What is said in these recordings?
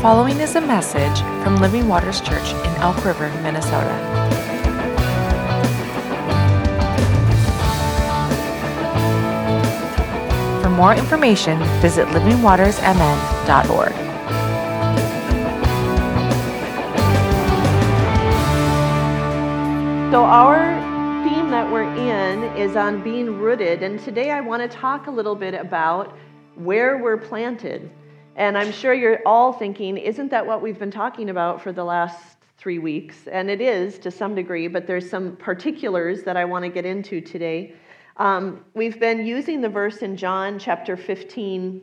following is a message from Living Waters Church in Elk River, Minnesota. For more information, visit livingwatersmn.org. So, our theme that we're in is on being rooted, and today I want to talk a little bit about where we're planted. And I'm sure you're all thinking, isn't that what we've been talking about for the last three weeks? And it is to some degree, but there's some particulars that I want to get into today. Um, we've been using the verse in John chapter 15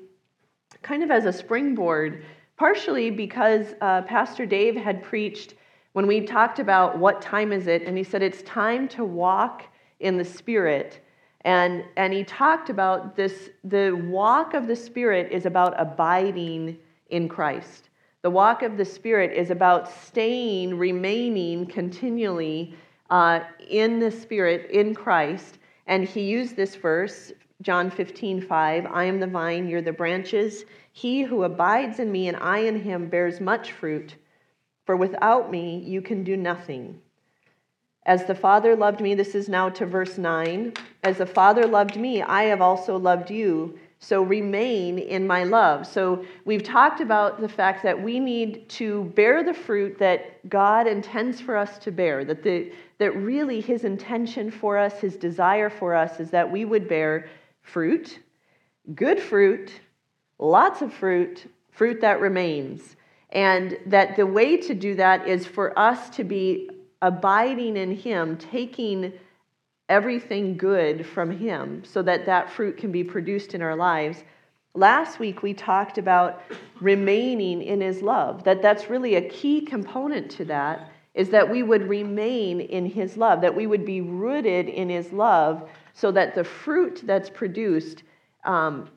kind of as a springboard, partially because uh, Pastor Dave had preached when we talked about what time is it, and he said it's time to walk in the Spirit. And, and he talked about this the walk of the Spirit is about abiding in Christ. The walk of the Spirit is about staying, remaining continually uh, in the Spirit, in Christ. And he used this verse, John 15, 5 I am the vine, you're the branches. He who abides in me and I in him bears much fruit, for without me you can do nothing. As the Father loved me, this is now to verse 9. As the Father loved me, I have also loved you. So remain in my love. So we've talked about the fact that we need to bear the fruit that God intends for us to bear, that, the, that really his intention for us, his desire for us, is that we would bear fruit, good fruit, lots of fruit, fruit that remains. And that the way to do that is for us to be abiding in Him, taking everything good from Him so that that fruit can be produced in our lives. Last week we talked about remaining in His love, that that's really a key component to that is that we would remain in His love, that we would be rooted in His love so that the fruit that's produced um,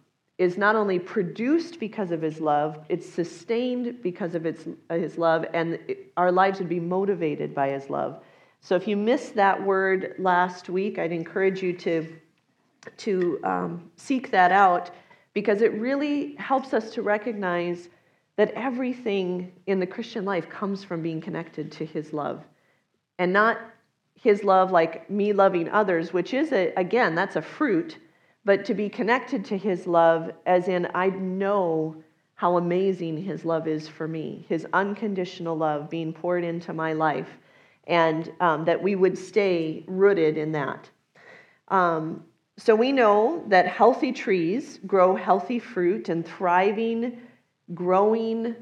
is not only produced because of his love, it's sustained because of its, his love, and our lives would be motivated by his love. So if you missed that word last week, I'd encourage you to, to um, seek that out because it really helps us to recognize that everything in the Christian life comes from being connected to his love. And not his love like me loving others, which is, a, again, that's a fruit but to be connected to his love, as in, I know how amazing his love is for me, his unconditional love being poured into my life, and um, that we would stay rooted in that. Um, so we know that healthy trees grow healthy fruit, and thriving, growing,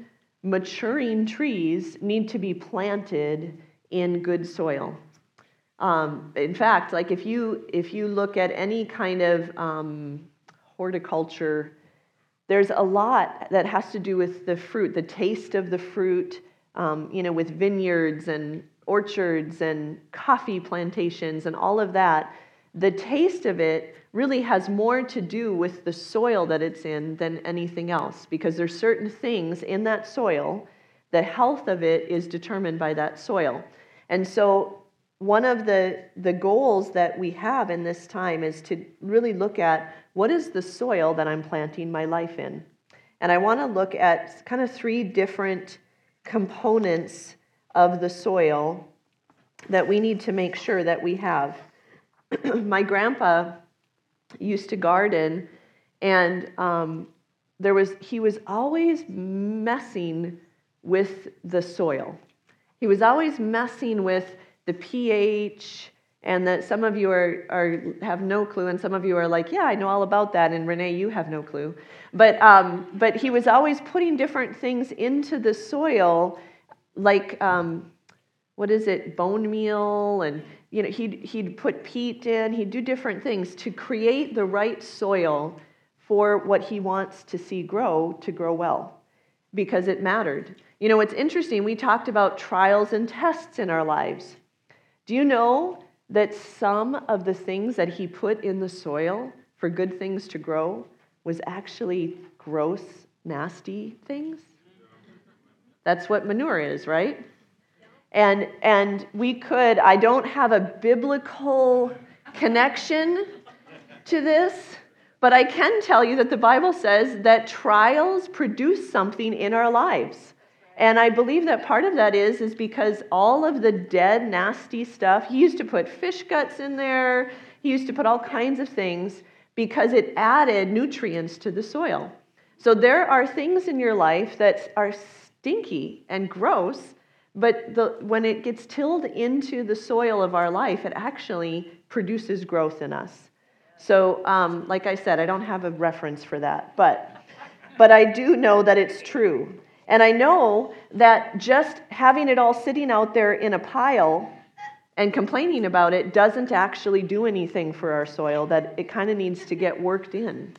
maturing trees need to be planted in good soil. Um, in fact, like if you if you look at any kind of um, horticulture, there's a lot that has to do with the fruit, the taste of the fruit. Um, you know, with vineyards and orchards and coffee plantations and all of that, the taste of it really has more to do with the soil that it's in than anything else because there's certain things in that soil the health of it is determined by that soil and so one of the, the goals that we have in this time is to really look at what is the soil that I'm planting my life in. And I want to look at kind of three different components of the soil that we need to make sure that we have. my grandpa used to garden, and um, there was he was always messing with the soil. He was always messing with the pH, and that some of you are, are have no clue, and some of you are like, yeah, I know all about that, and Renee, you have no clue. But um, but he was always putting different things into the soil, like um, what is it, bone meal, and you know he'd he'd put peat in, he'd do different things to create the right soil for what he wants to see grow to grow well, because it mattered. You know, it's interesting. We talked about trials and tests in our lives. Do you know that some of the things that he put in the soil for good things to grow was actually gross, nasty things? That's what manure is, right? And, and we could, I don't have a biblical connection to this, but I can tell you that the Bible says that trials produce something in our lives. And I believe that part of that is is because all of the dead, nasty stuff, he used to put fish guts in there, he used to put all kinds of things because it added nutrients to the soil. So there are things in your life that are stinky and gross, but the, when it gets tilled into the soil of our life, it actually produces growth in us. So, um, like I said, I don't have a reference for that, but, but I do know that it's true. And I know that just having it all sitting out there in a pile and complaining about it doesn't actually do anything for our soil, that it kind of needs to get worked in.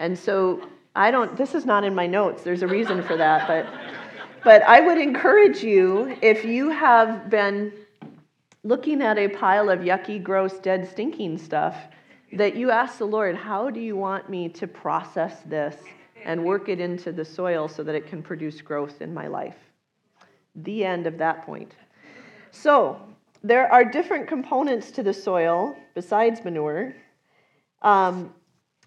And so I don't, this is not in my notes, there's a reason for that, but, but I would encourage you if you have been looking at a pile of yucky, gross, dead, stinking stuff, that you ask the Lord, How do you want me to process this and work it into the soil so that it can produce growth in my life? The end of that point. So, there are different components to the soil besides manure. Um,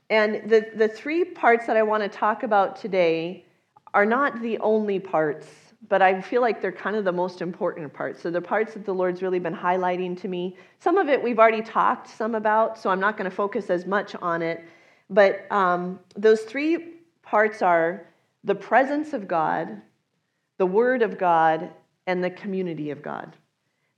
and the, the three parts that I want to talk about today are not the only parts, but I feel like they're kind of the most important parts. So, the parts that the Lord's really been highlighting to me. Some of it we've already talked some about, so I'm not going to focus as much on it. But um, those three parts are the presence of God, the Word of God, and the community of God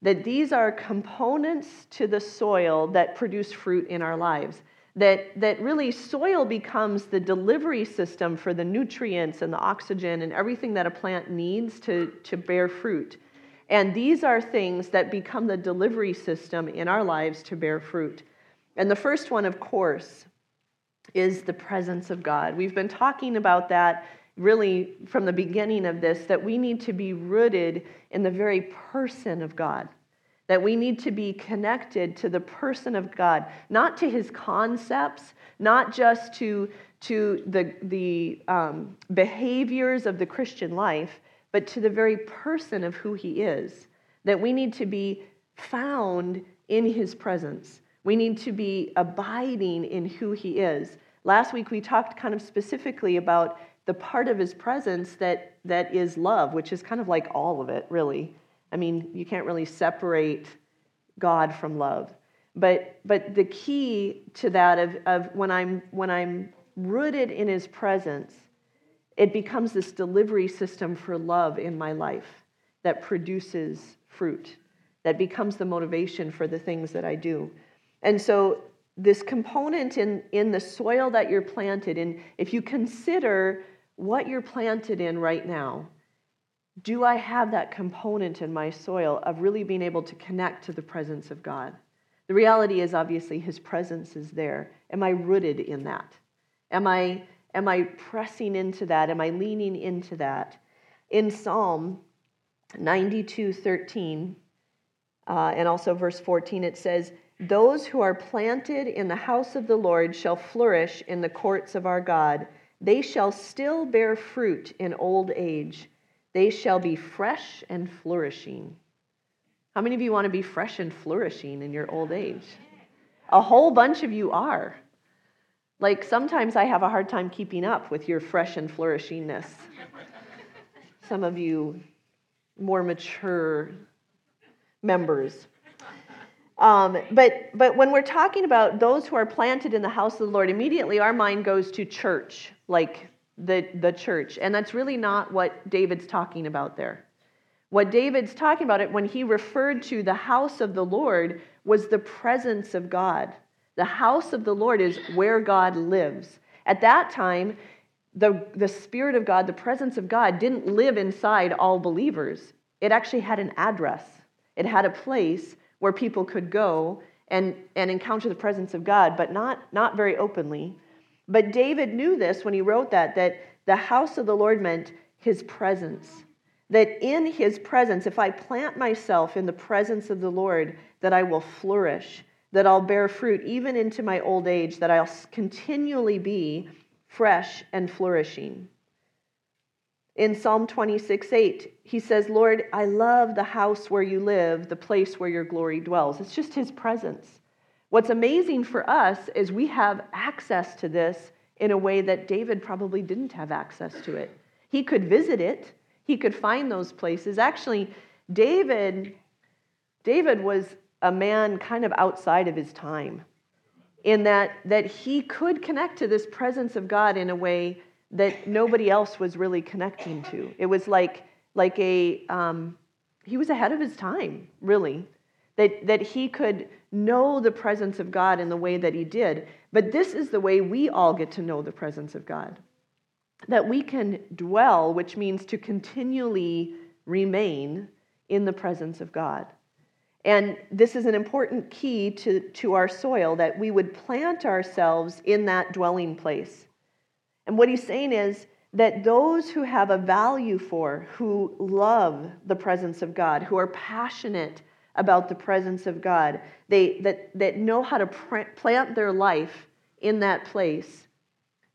that these are components to the soil that produce fruit in our lives. That, that really soil becomes the delivery system for the nutrients and the oxygen and everything that a plant needs to, to bear fruit. And these are things that become the delivery system in our lives to bear fruit. And the first one, of course, is the presence of God. We've been talking about that really from the beginning of this that we need to be rooted in the very person of God. That we need to be connected to the person of God, not to his concepts, not just to, to the, the um, behaviors of the Christian life, but to the very person of who he is. That we need to be found in his presence. We need to be abiding in who he is. Last week we talked kind of specifically about the part of his presence that, that is love, which is kind of like all of it, really. I mean, you can't really separate God from love. But, but the key to that of, of when, I'm, when I'm rooted in his presence, it becomes this delivery system for love in my life that produces fruit, that becomes the motivation for the things that I do. And so, this component in, in the soil that you're planted in, if you consider what you're planted in right now, do I have that component in my soil of really being able to connect to the presence of God? The reality is obviously his presence is there. Am I rooted in that? Am I am I pressing into that? Am I leaning into that? In Psalm 92 13, uh, and also verse 14, it says, Those who are planted in the house of the Lord shall flourish in the courts of our God. They shall still bear fruit in old age. They shall be fresh and flourishing. How many of you want to be fresh and flourishing in your old age? A whole bunch of you are. Like sometimes I have a hard time keeping up with your fresh and flourishingness. Some of you more mature members. Um, but, but when we're talking about those who are planted in the house of the Lord, immediately our mind goes to church, like the, the church. And that's really not what David's talking about there. What David's talking about it when he referred to the house of the Lord was the presence of God. The house of the Lord is where God lives. At that time, the, the Spirit of God, the presence of God, didn't live inside all believers. It actually had an address, it had a place where people could go and, and encounter the presence of God, but not, not very openly. But David knew this when he wrote that, that the house of the Lord meant his presence. That in his presence, if I plant myself in the presence of the Lord, that I will flourish, that I'll bear fruit even into my old age, that I'll continually be fresh and flourishing. In Psalm 26, 8, he says, Lord, I love the house where you live, the place where your glory dwells. It's just his presence. What's amazing for us is we have access to this in a way that David probably didn't have access to it. He could visit it, he could find those places. Actually, David, David was a man kind of outside of his time in that, that he could connect to this presence of God in a way that nobody else was really connecting to. It was like, like a, um, he was ahead of his time, really, that, that he could know the presence of God in the way that he did. But this is the way we all get to know the presence of God that we can dwell, which means to continually remain in the presence of God. And this is an important key to, to our soil that we would plant ourselves in that dwelling place. And what he's saying is that those who have a value for, who love the presence of God, who are passionate about the presence of God, they, that, that know how to plant their life in that place,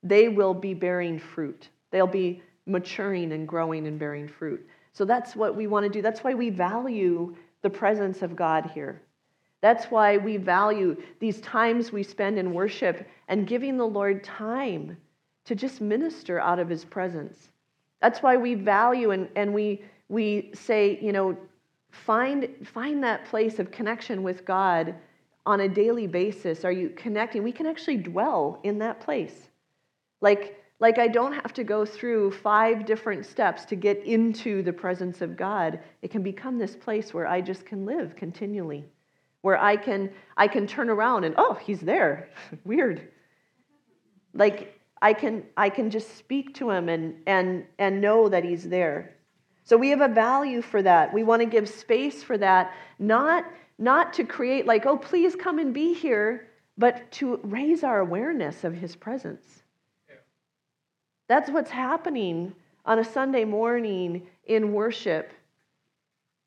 they will be bearing fruit. They'll be maturing and growing and bearing fruit. So that's what we want to do. That's why we value the presence of God here. That's why we value these times we spend in worship and giving the Lord time to just minister out of his presence. That's why we value and, and we, we say, you know, find, find that place of connection with God on a daily basis. Are you connecting? We can actually dwell in that place. Like, like I don't have to go through five different steps to get into the presence of God. It can become this place where I just can live continually, where I can I can turn around and oh, he's there. Weird. Like I can I can just speak to him and and and know that he's there. So we have a value for that. We want to give space for that, not not to create like, oh, please come and be here, but to raise our awareness of his presence. That's what's happening on a Sunday morning in worship.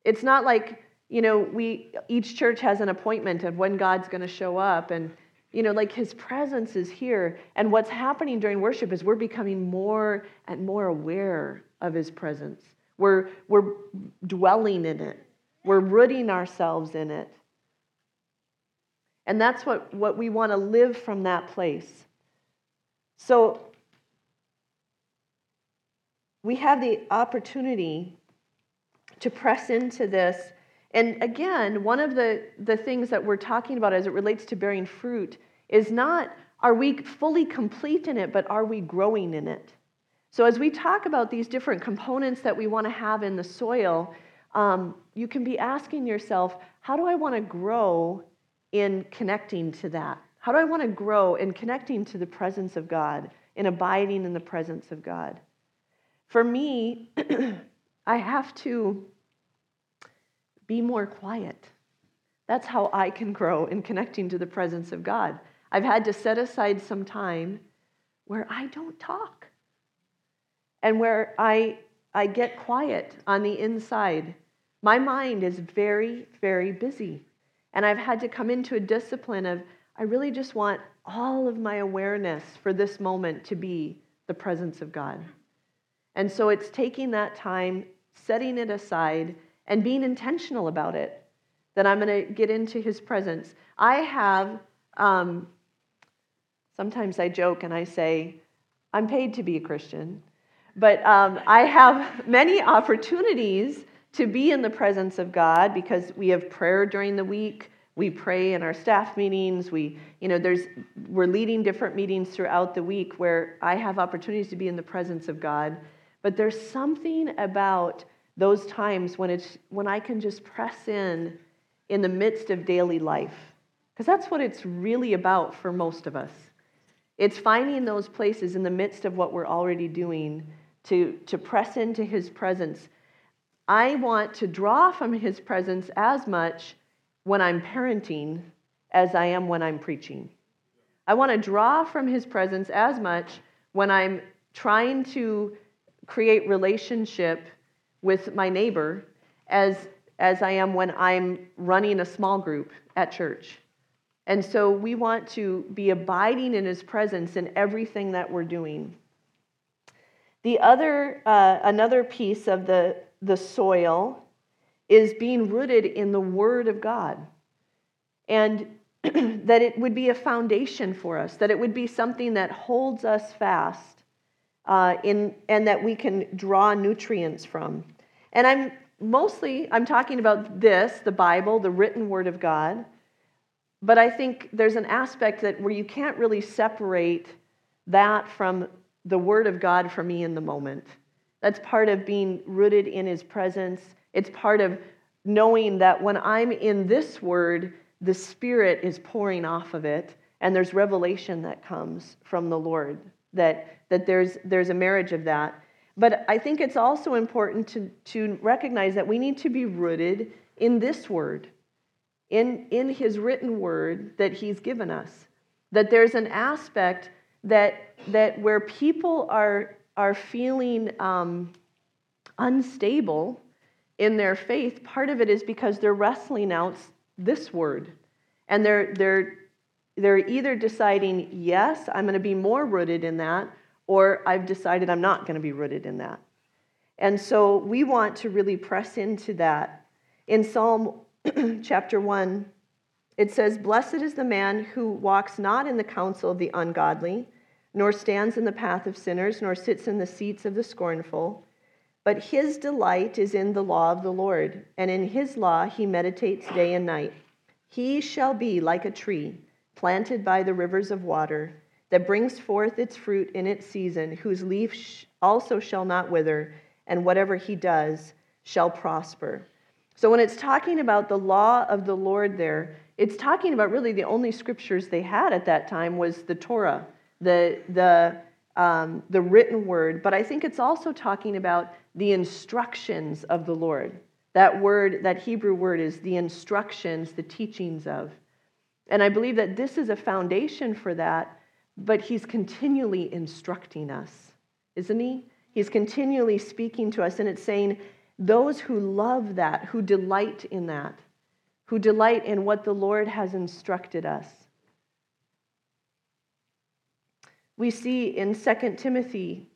It's not like, you know, we each church has an appointment of when God's going to show up and you know, like his presence is here. And what's happening during worship is we're becoming more and more aware of his presence. We're, we're dwelling in it, we're rooting ourselves in it. And that's what, what we want to live from that place. So we have the opportunity to press into this. And again, one of the, the things that we're talking about as it relates to bearing fruit is not are we fully complete in it, but are we growing in it? So, as we talk about these different components that we want to have in the soil, um, you can be asking yourself, how do I want to grow in connecting to that? How do I want to grow in connecting to the presence of God, in abiding in the presence of God? For me, I have to be more quiet. That's how I can grow in connecting to the presence of God. I've had to set aside some time where I don't talk and where I, I get quiet on the inside. My mind is very, very busy. And I've had to come into a discipline of, I really just want all of my awareness for this moment to be the presence of God. And so it's taking that time, setting it aside, and being intentional about it. That I'm going to get into his presence. I have, um, sometimes I joke and I say, I'm paid to be a Christian, but um, I have many opportunities to be in the presence of God because we have prayer during the week. We pray in our staff meetings. We, you know, there's, we're leading different meetings throughout the week where I have opportunities to be in the presence of God. But there's something about those times when, it's, when I can just press in in the midst of daily life. Because that's what it's really about for most of us. It's finding those places in the midst of what we're already doing to, to press into His presence. I want to draw from His presence as much when I'm parenting as I am when I'm preaching. I want to draw from His presence as much when I'm trying to create relationship with my neighbor as, as I am when I'm running a small group at church. And so we want to be abiding in his presence in everything that we're doing. The other, uh, another piece of the, the soil is being rooted in the Word of God. And that it would be a foundation for us, that it would be something that holds us fast uh, in, and that we can draw nutrients from. And I'm mostly I'm talking about this, the Bible, the written word of God. But I think there's an aspect that where you can't really separate that from the word of God for me in the moment. That's part of being rooted in his presence. It's part of knowing that when I'm in this word, the Spirit is pouring off of it, and there's revelation that comes from the Lord, that, that there's, there's a marriage of that. But I think it's also important to, to recognize that we need to be rooted in this word, in, in his written word that he's given us. That there's an aspect that, that where people are, are feeling um, unstable in their faith, part of it is because they're wrestling out this word. And they're, they're, they're either deciding, yes, I'm going to be more rooted in that, or I've decided I'm not going to be rooted in that. And so we want to really press into that. In Psalm chapter 1, it says, Blessed is the man who walks not in the counsel of the ungodly, nor stands in the path of sinners, nor sits in the seats of the scornful. But his delight is in the law of the Lord, and in his law he meditates day and night. He shall be like a tree planted by the rivers of water that brings forth its fruit in its season, whose leaf also shall not wither, and whatever he does shall prosper. So, when it's talking about the law of the Lord there, it's talking about really the only scriptures they had at that time was the Torah, the, the, um, the written word. But I think it's also talking about the instructions of the Lord. That word, that Hebrew word, is the instructions, the teachings of. And I believe that this is a foundation for that but he's continually instructing us, isn't he? He's continually speaking to us, and it's saying, those who love that, who delight in that, who delight in what the Lord has instructed us. We see in 2 Timothy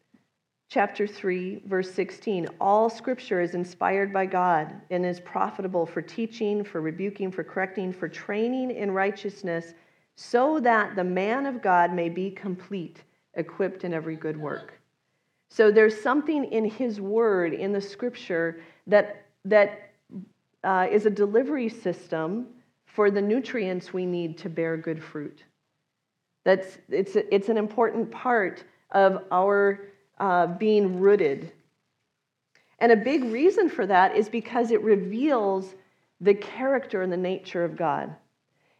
chapter 3 verse 16 all scripture is inspired by God and is profitable for teaching, for rebuking, for correcting, for training in righteousness so that the man of God may be complete, equipped in every good work. So there's something in his word, in the scripture, that, that uh, is a delivery system for the nutrients we need to bear good fruit. That's, it's, it's an important part of our uh, being rooted. And a big reason for that is because it reveals the character and the nature of God.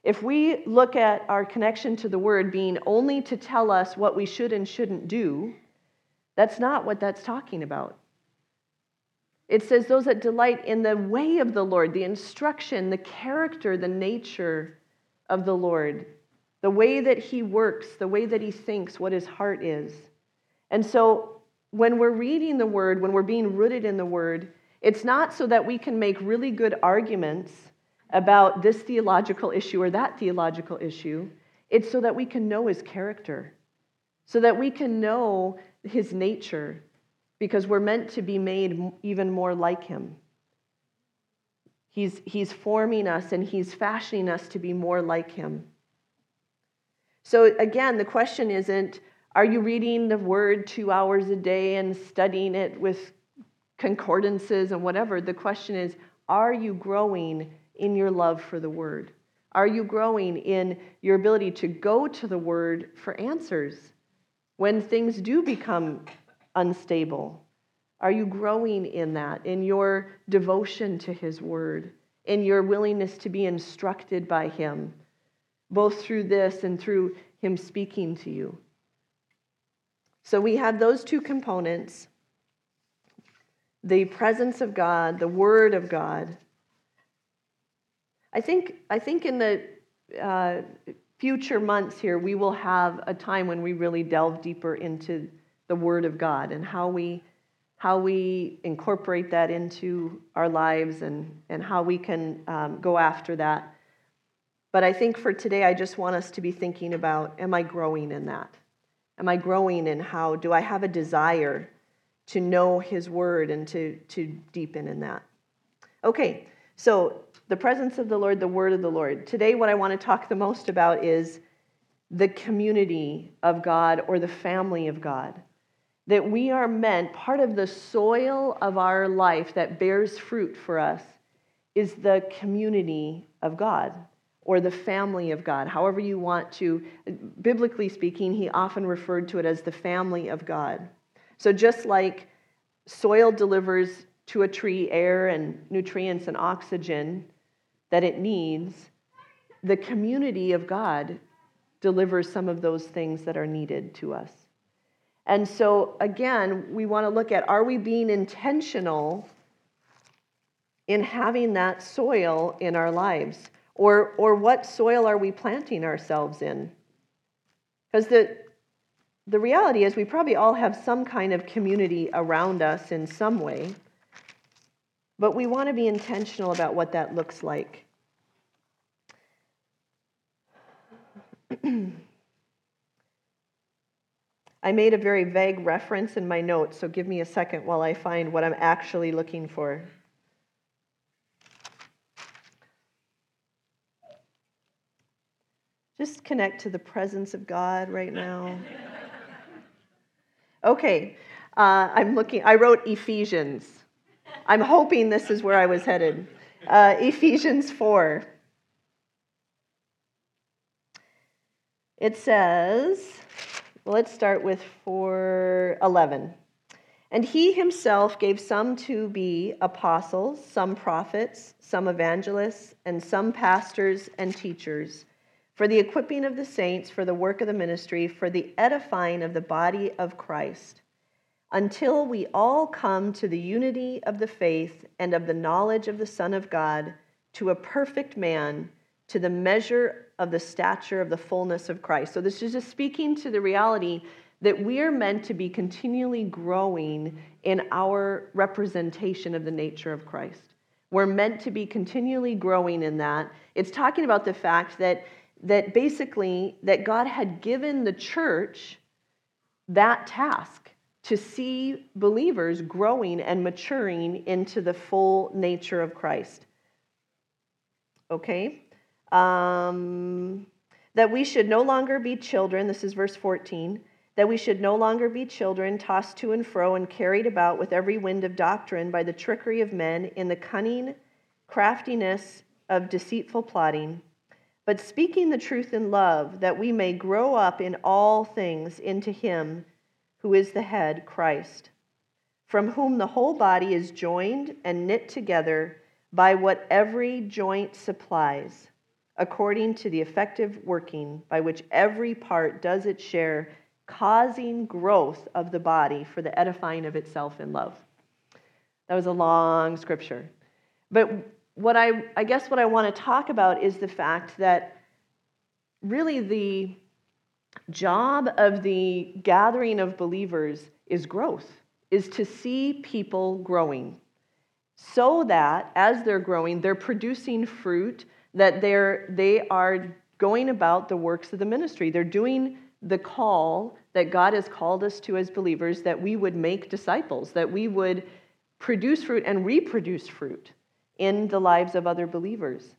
If we look at our connection to the word being only to tell us what we should and shouldn't do, that's not what that's talking about. It says those that delight in the way of the Lord, the instruction, the character, the nature of the Lord, the way that he works, the way that he thinks, what his heart is. And so when we're reading the word, when we're being rooted in the word, it's not so that we can make really good arguments about this theological issue or that theological issue. It's so that we can know his character, so that we can know his nature, because we're meant to be made even more like him. He's, he's forming us and he's fashioning us to be more like him. So, again, the question isn't are you reading the word two hours a day and studying it with concordances and whatever? The question is are you growing in your love for the Word? Are you growing in your ability to go to the Word for answers when things do become unstable? Are you growing in that, in your devotion to His Word, in your willingness to be instructed by Him, both through this and through Him speaking to you? So we have those two components the presence of God, the Word of God I think, I think in the uh, future months here, we will have a time when we really delve deeper into the Word of God and how we, how we incorporate that into our lives and, and how we can um, go after that. But I think for today, I just want us to be thinking about am I growing in that? Am I growing in how? Do I have a desire to know His Word and to, to deepen in that? Okay, so the presence of the Lord, the word of the Lord. Today, what I want to talk the most about is the community of God or the family of God. that we are meant, part of the soil of our life that bears fruit for us is the community of God or the family of God, however you want to. Biblically speaking, he often referred to it as the family of God. So just like soil delivers to a tree air and nutrients and oxygen that it needs, the community of God delivers some of those things that are needed to us. And so, again, we want to look at are we being intentional in having that soil in our lives? Or, or what soil are we planting ourselves in? Because the, the reality is, we probably all have some kind of community around us in some way, but we want to be intentional about what that looks like. I made a very vague reference in my notes, so give me a second while I find what I'm actually looking for. Just connect to the presence of God right now. Okay, uh, I'm looking, I wrote Ephesians. I'm hoping this is where I was headed. Uh, Ephesians 4. It says, let's start with 411. And he himself gave some to be apostles, some prophets, some evangelists, and some pastors and teachers for the equipping of the saints, for the work of the ministry, for the edifying of the body of Christ, until we all come to the unity of the faith and of the knowledge of the Son of God, to a perfect man, to the measure of the stature of the fullness of Christ. So, this is just speaking to the reality that we are meant to be continually growing in our representation of the nature of Christ. We're meant to be continually growing in that. It's talking about the fact that that basically that God had given the church that task to see believers growing and maturing into the full nature of Christ. Okay? Um, that we should no longer be children, this is verse 14, that we should no longer be children tossed to and fro and carried about with every wind of doctrine by the trickery of men in the cunning craftiness of deceitful plotting but speaking the truth in love, that we may grow up in all things into Him who is the head, Christ, from whom the whole body is joined and knit together by what every joint supplies, according to the effective working by which every part does its share, causing growth of the body for the edifying of itself in love. That was a long scripture. But what I, I guess what I want to talk about is the fact that really the job of the gathering of believers is growth, is to see people growing so that as they're growing, they're producing fruit, that they're, they are going about the works of the ministry. They're doing the call that God has called us to as believers, that we would make disciples, that we would produce fruit and reproduce fruit in the lives of other believers.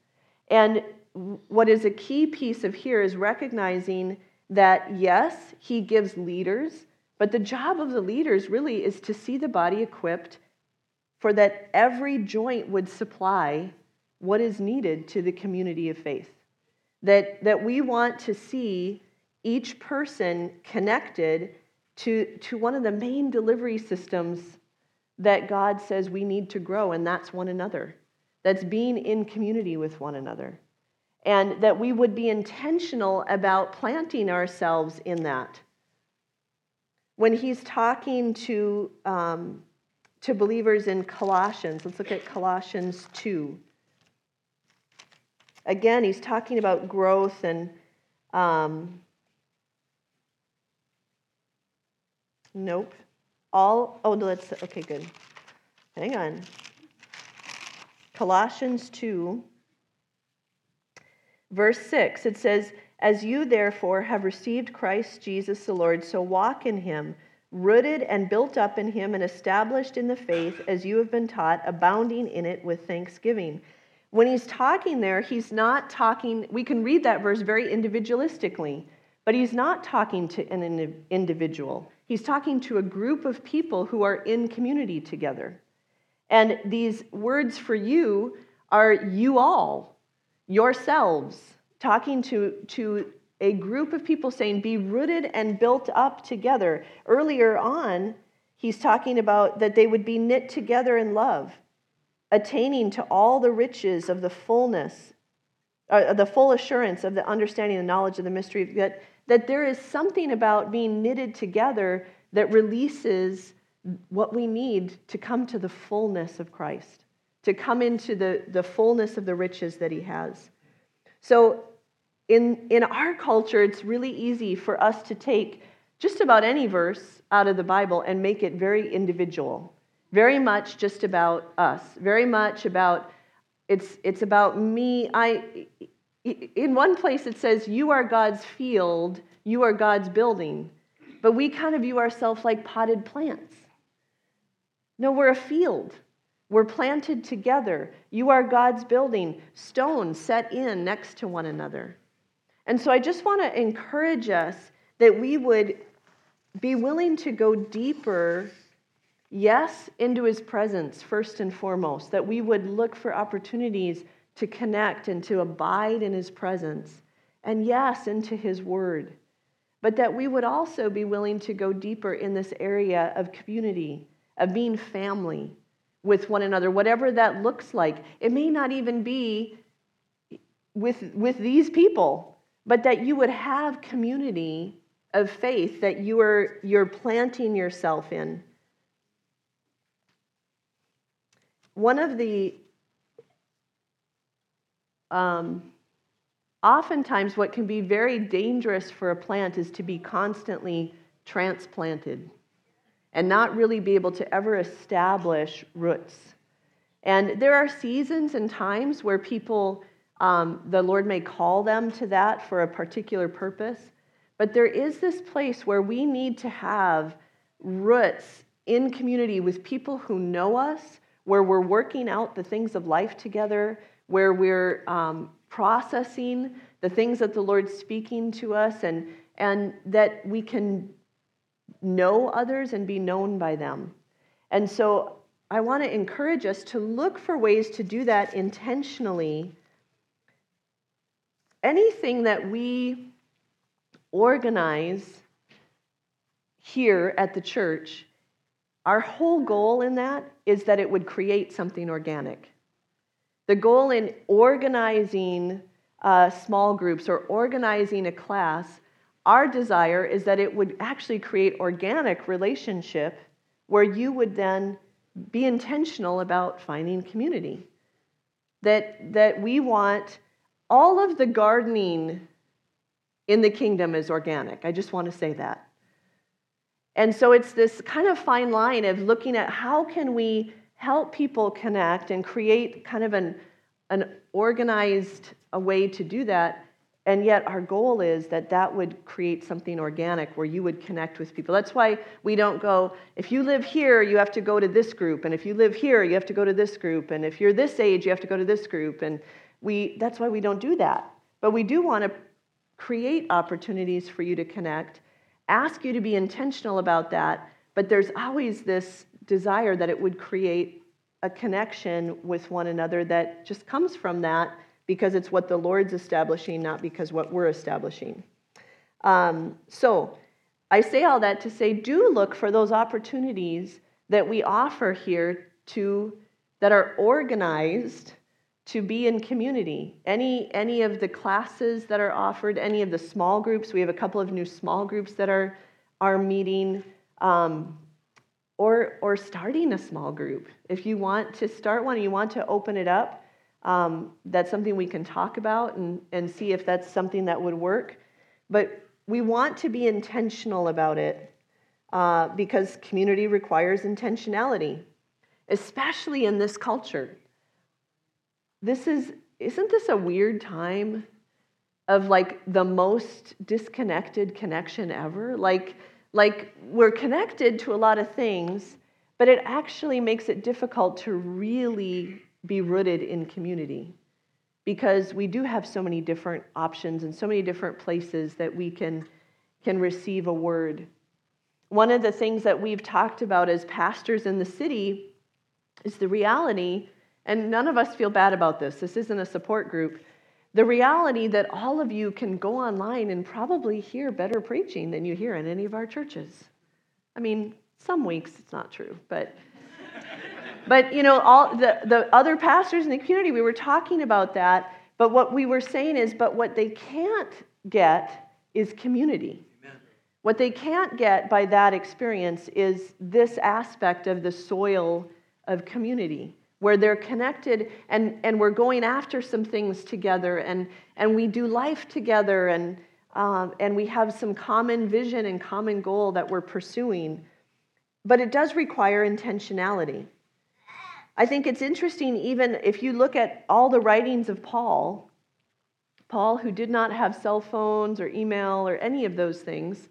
And what is a key piece of here is recognizing that, yes, he gives leaders, but the job of the leaders really is to see the body equipped for that every joint would supply what is needed to the community of faith. That, that we want to see each person connected to, to one of the main delivery systems that God says we need to grow, and that's one another that's being in community with one another. And that we would be intentional about planting ourselves in that. When he's talking to, um, to believers in Colossians, let's look at Colossians 2. Again, he's talking about growth and um, nope. All, oh, let's, okay, good. Hang on. Colossians 2, verse 6, it says, As you therefore have received Christ Jesus the Lord, so walk in him, rooted and built up in him, and established in the faith as you have been taught, abounding in it with thanksgiving. When he's talking there, he's not talking, we can read that verse very individualistically. but he's not talking to an individual. He's talking to a group of people who are in community together. And these words for you are you all, yourselves, talking to, to a group of people saying, be rooted and built up together. Earlier on, he's talking about that they would be knit together in love, attaining to all the riches of the fullness, uh, the full assurance of the understanding and knowledge of the mystery, that, that there is something about being knitted together that releases what we need to come to the fullness of Christ, to come into the, the fullness of the riches that he has. So, in, in our culture, it's really easy for us to take just about any verse out of the Bible and make it very individual, very much just about us, very much about it's, it's about me. I, in one place, it says, You are God's field, you are God's building. But we kind of view ourselves like potted plants. No, we're a field. We're planted together. You are God's building, stones set in next to one another. And so I just want to encourage us that we would be willing to go deeper, yes, into his presence first and foremost, that we would look for opportunities to connect and to abide in his presence, and yes, into his word. But that we would also be willing to go deeper in this area of community of being family with one another, whatever that looks like. It may not even be with, with these people, but that you would have community of faith that you are you're planting yourself in. One of the um, oftentimes what can be very dangerous for a plant is to be constantly transplanted and not really be able to ever establish roots. And there are seasons and times where people, um, the Lord may call them to that for a particular purpose. But there is this place where we need to have roots in community with people who know us, where we're working out the things of life together, where we're um, processing the things that the Lord's speaking to us, and, and that we can know others and be known by them. And so I want to encourage us to look for ways to do that intentionally. Anything that we organize here at the church, our whole goal in that is that it would create something organic. The goal in organizing uh, small groups or organizing a class our desire is that it would actually create organic relationship where you would then be intentional about finding community. That, that we want all of the gardening in the kingdom is organic. I just want to say that. And so it's this kind of fine line of looking at how can we help people connect and create kind of an, an organized a way to do that and yet, our goal is that that would create something organic where you would connect with people. That's why we don't go, if you live here, you have to go to this group. And if you live here, you have to go to this group. And if you're this age, you have to go to this group. And we, that's why we don't do that. But we do want to create opportunities for you to connect, ask you to be intentional about that. But there's always this desire that it would create a connection with one another that just comes from that because it's what the Lord's establishing, not because what we're establishing. Um, so I say all that to say, do look for those opportunities that we offer here to that are organized to be in community. Any any of the classes that are offered, any of the small groups. We have a couple of new small groups that are are meeting. Um, or, or starting a small group. If you want to start one, you want to open it up, um, that's something we can talk about and, and see if that's something that would work. But we want to be intentional about it uh, because community requires intentionality, especially in this culture. This is, isn't this a weird time of like the most disconnected connection ever? Like, like we're connected to a lot of things, but it actually makes it difficult to really be rooted in community because we do have so many different options and so many different places that we can, can receive a word. One of the things that we've talked about as pastors in the city is the reality, and none of us feel bad about this, this isn't a support group. The reality that all of you can go online and probably hear better preaching than you hear in any of our churches. I mean, some weeks it's not true, but but you know, all the, the other pastors in the community, we were talking about that. But what we were saying is, but what they can't get is community. Amen. What they can't get by that experience is this aspect of the soil of community where they're connected and, and we're going after some things together and, and we do life together and, um, and we have some common vision and common goal that we're pursuing. But it does require intentionality. I think it's interesting, even if you look at all the writings of Paul, Paul, who did not have cell phones or email or any of those things,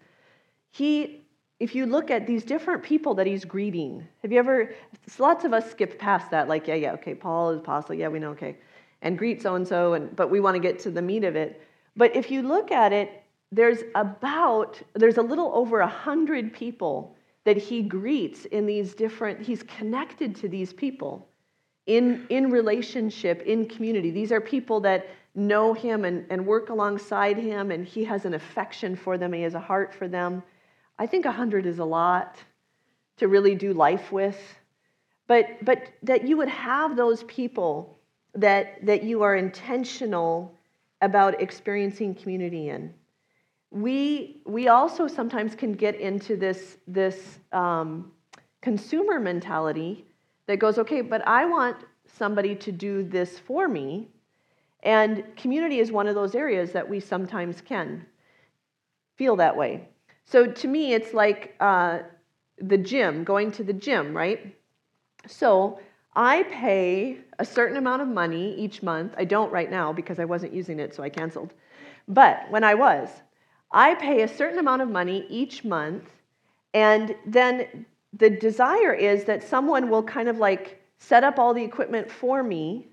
he, if you look at these different people that he's greeting, have you ever, lots of us skip past that, like, yeah, yeah, okay, Paul is apostle, yeah, we know, okay, and greet so and so, and but we want to get to the meat of it. But if you look at it, there's about, there's a little over a hundred people that he greets in these different, he's connected to these people in, in relationship, in community. These are people that know him and, and work alongside him, and he has an affection for them, he has a heart for them. I think 100 is a lot to really do life with. But, but that you would have those people that, that you are intentional about experiencing community in we, we also sometimes can get into this, this um, consumer mentality that goes, okay, but I want somebody to do this for me. And community is one of those areas that we sometimes can feel that way. So to me, it's like uh, the gym, going to the gym, right? So I pay a certain amount of money each month. I don't right now because I wasn't using it, so I canceled. But when I was, I pay a certain amount of money each month, and then the desire is that someone will kind of like set up all the equipment for me,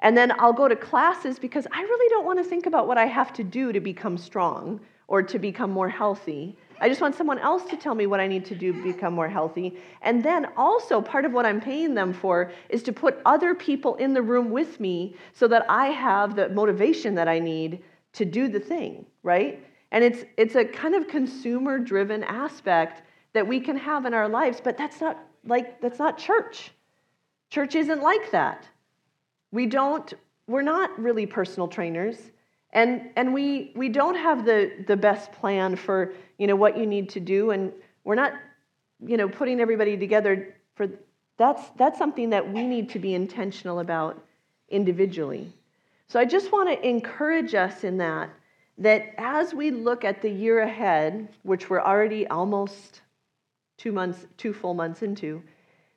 and then I'll go to classes because I really don't want to think about what I have to do to become strong or to become more healthy. I just want someone else to tell me what I need to do to become more healthy. And then also, part of what I'm paying them for is to put other people in the room with me so that I have the motivation that I need to do the thing, right? And it's, it's a kind of consumer driven aspect that we can have in our lives, but that's not like, that's not church. Church isn't like that. We don't, we're not really personal trainers. And, and we, we don't have the, the best plan for you know, what you need to do. And we're not you know, putting everybody together for that's, that's something that we need to be intentional about individually. So I just want to encourage us in that that as we look at the year ahead, which we're already almost two months, two full months into,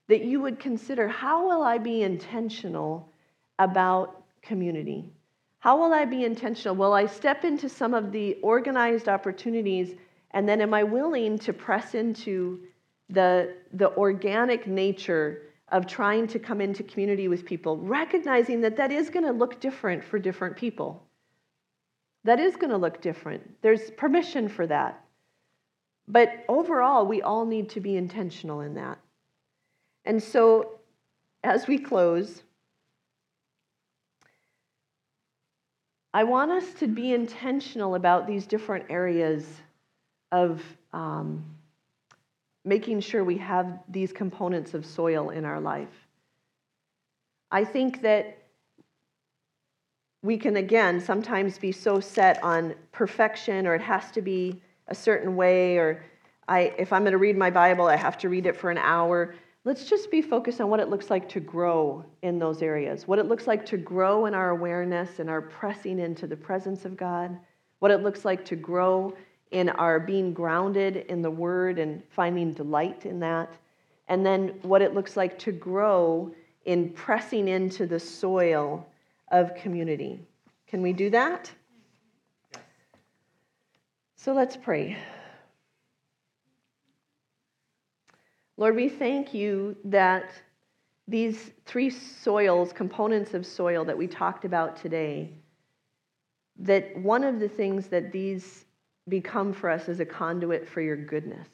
that you would consider how will I be intentional about community? How will I be intentional? Will I step into some of the organized opportunities and then am I willing to press into the, the organic nature of trying to come into community with people, recognizing that that is going to look different for different people? That is going to look different. There's permission for that. But overall, we all need to be intentional in that. And so, as we close, I want us to be intentional about these different areas of um, making sure we have these components of soil in our life. I think that we can, again, sometimes be so set on perfection or it has to be a certain way, or I, if I'm going to read my Bible, I have to read it for an hour. Let's just be focused on what it looks like to grow in those areas, what it looks like to grow in our awareness and our pressing into the presence of God, what it looks like to grow in our being grounded in the Word and finding delight in that, and then what it looks like to grow in pressing into the soil of community. Can we do that? So let's pray. Lord, we thank you that these three soils, components of soil that we talked about today, that one of the things that these become for us is a conduit for your goodness.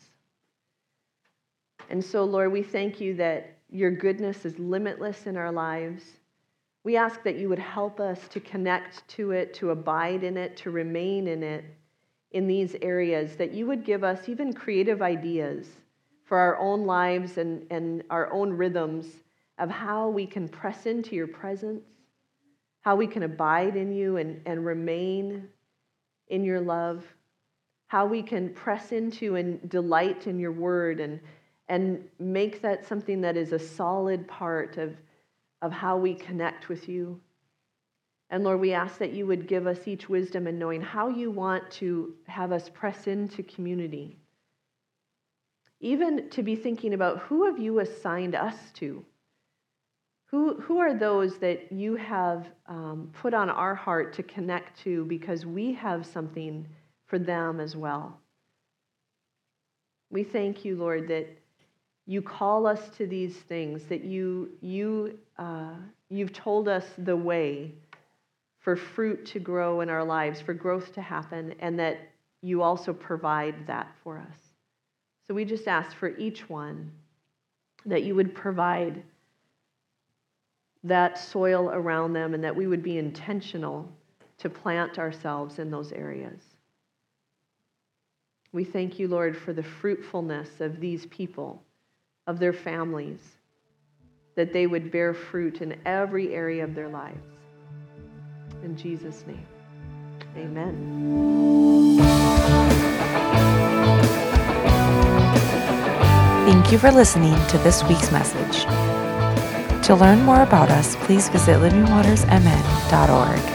And so, Lord, we thank you that your goodness is limitless in our lives. We ask that you would help us to connect to it, to abide in it, to remain in it in these areas, that you would give us even creative ideas for our own lives and, and our own rhythms of how we can press into your presence, how we can abide in you and, and remain in your love, how we can press into and delight in your word and, and make that something that is a solid part of, of how we connect with you. And Lord, we ask that you would give us each wisdom in knowing how you want to have us press into community. Even to be thinking about who have you assigned us to? Who, who are those that you have um, put on our heart to connect to because we have something for them as well? We thank you, Lord, that you call us to these things, that you, you, uh, you've told us the way for fruit to grow in our lives, for growth to happen, and that you also provide that for us. So we just ask for each one that you would provide that soil around them and that we would be intentional to plant ourselves in those areas. We thank you, Lord, for the fruitfulness of these people, of their families, that they would bear fruit in every area of their lives. In Jesus' name, amen. Thank you for listening to this week's message. To learn more about us, please visit livingwatersmn.org.